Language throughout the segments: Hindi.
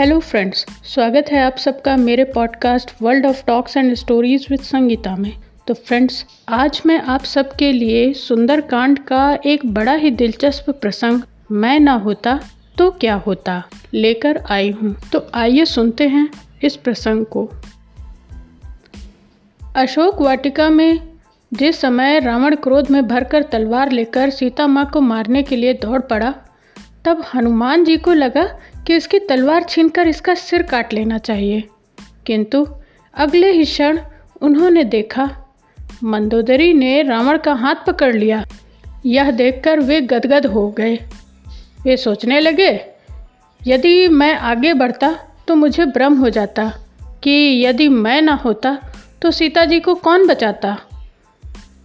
हेलो फ्रेंड्स स्वागत है आप सबका मेरे podcast world of talks and stories with Sangeeta में। तो फ्रेंड्स आज मैं आप सबके लिए सुंदरकांड का एक बड़ा ही दिलचस्प प्रसंग, मैं ना होता तो क्या होता, लेकर आई हूँ। तो आइए सुनते हैं इस प्रसंग को। अशोक वाटिका में जिस समय रावण क्रोध में भरकर तलवार लेकर सीता माँ को मारने के लिए दौड़ पड़ा, तब हनुमान जी को लगा कि इसकी तलवार छीनकर इसका सिर काट लेना चाहिए। किंतु अगले ही क्षण उन्होंने देखा, मंदोदरी ने रावण का हाथ पकड़ लिया। यह देखकर वे गदगद हो गए। वे सोचने लगे, यदि मैं आगे बढ़ता तो मुझे भ्रम हो जाता कि यदि मैं ना होता तो सीता जी को कौन बचाता?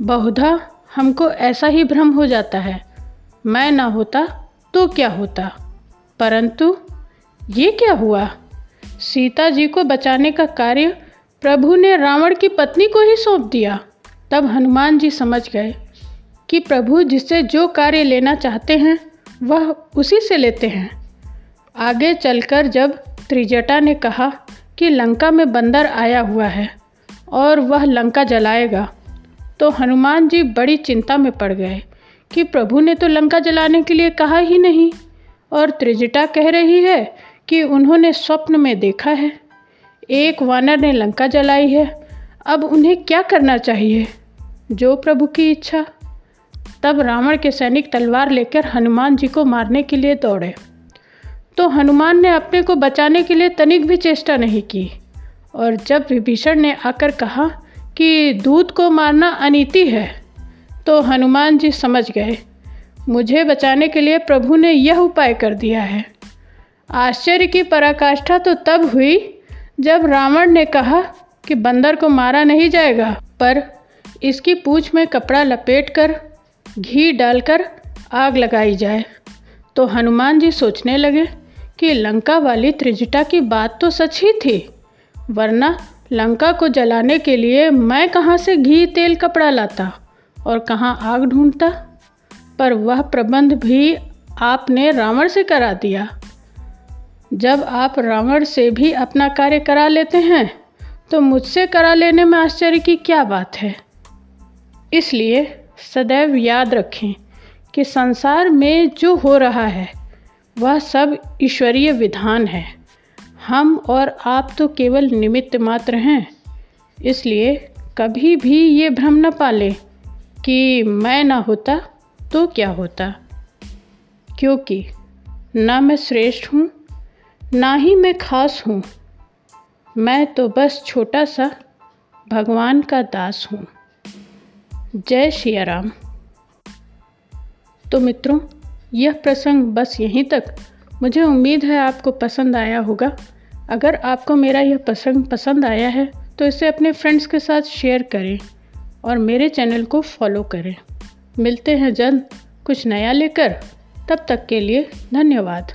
बहुधा हमको ऐसा ही भ्रम हो जाता है। मैं ना होता तो क्या होता? परंतु ये क्या हुआ? सीता जी को बचाने का कार्य प्रभु ने रावण की पत्नी को ही सौंप दिया। तब हनुमान जी समझ गए कि प्रभु जिससे जो कार्य लेना चाहते हैं, वह उसी से लेते हैं। आगे चलकर जब त्रिजटा ने कहा कि लंका में बंदर आया हुआ है और वह लंका जलाएगा तो हनुमान जी बड़ी चिंता में पड़ गए कि प्रभु ने तो लंका जलाने के लिए कहा ही नहीं और त्रिजटा कह रही है कि उन्होंने स्वप्न में देखा है। एक वानर ने लंका जलाई है। अब उन्हें क्या करना चाहिए? जो प्रभु की इच्छा। तब रावण के सैनिक तलवार लेकर हनुमान जी को मारने के लिए दौड़े। तो हनुमान ने अपने को बचाने के लिए तनिक भी चेष्टा नहीं की। और जब विभीषण ने आकर कहा कि दूध को मारना अनिति है तो हनुमान जी समझ गए। मुझे बचाने के लिए प्रभु ने यह उपाय कर दिया है। आश्चर्य की पराकाष्ठा तो तब हुई जब रावण ने कहा कि बंदर को मारा नहीं जाएगा, पर इसकी पूछ में कपड़ा लपेटकर घी डालकर आग लगाई जाए। तो हनुमान जी सोचने लगे कि लंका वाली त्रिजटा की बात तो सच ही थी, वरना लंका को जलाने के लिए मैं कहाँ से घी, तेल, कपड़ा लाता और कहाँ आग ढूंढता? पर वह प्रबंध भी आपने रावण से करा दिया। जब आप रावण से भी अपना कार्य करा लेते हैं तो मुझसे करा लेने में आश्चर्य की क्या बात है? इसलिए सदैव याद रखें कि संसार में जो हो रहा है, वह सब ईश्वरीय विधान है। हम और आप तो केवल निमित्त मात्र हैं। इसलिए कभी भी ये भ्रम न पालें कि मैं ना होता तो क्या होता। क्योंकि ना मैं श्रेष्ठ हूँ ना ही मैं खास हूँ। मैं तो बस छोटा सा भगवान का दास हूँ। जय श्री राम। तो मित्रों, यह प्रसंग बस यहीं तक। मुझे उम्मीद है आपको पसंद आया होगा। अगर आपको मेरा यह प्रसंग पसंद आया है तो इसे अपने फ्रेंड्स के साथ शेयर करें और मेरे चैनल को फॉलो करें। मिलते हैं जल्द कुछ नया लेकर। तब तक के लिए धन्यवाद।